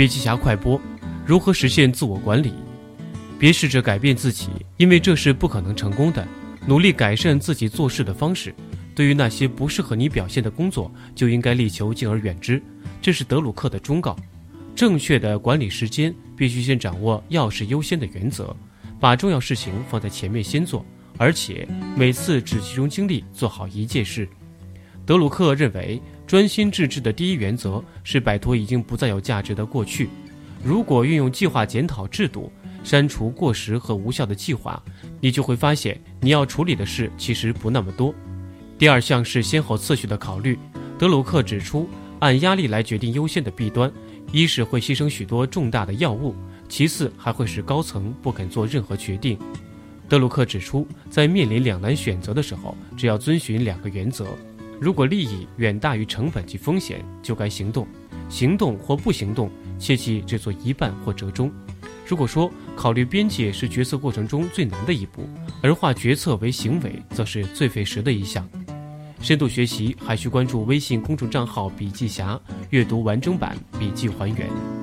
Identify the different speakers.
Speaker 1: 笔记侠快播：如何实现自我管理？别试着改变自己，因为这是不可能成功的。努力改善自己做事的方式。对于那些不适合你表现的工作，就应该力求敬而远之。这是德鲁克的忠告。正确的管理时间，必须先掌握要事优先的原则，把重要事情放在前面先做，而且每次只集中精力做好一件事。德鲁克认为，专心致志的第一原则是摆脱已经不再有价值的过去。如果运用计划检讨制度，删除过时和无效的计划，你就会发现你要处理的事其实不那么多。第二项是先后次序的考虑。德鲁克指出，按压力来决定优先的弊端，一是会牺牲许多重大的要务，其次还会使高层不肯做任何决定。德鲁克指出，在面临两难选择的时候，只要遵循两个原则：如果利益远大于成本及风险，就该行动；行动或不行动，切记只做一半或折中。如果说考虑边界是决策过程中最难的一步，而化决策为行为则是最费时的一项。深度学习还需关注微信公众账号“笔记侠”，阅读完整版笔记还原。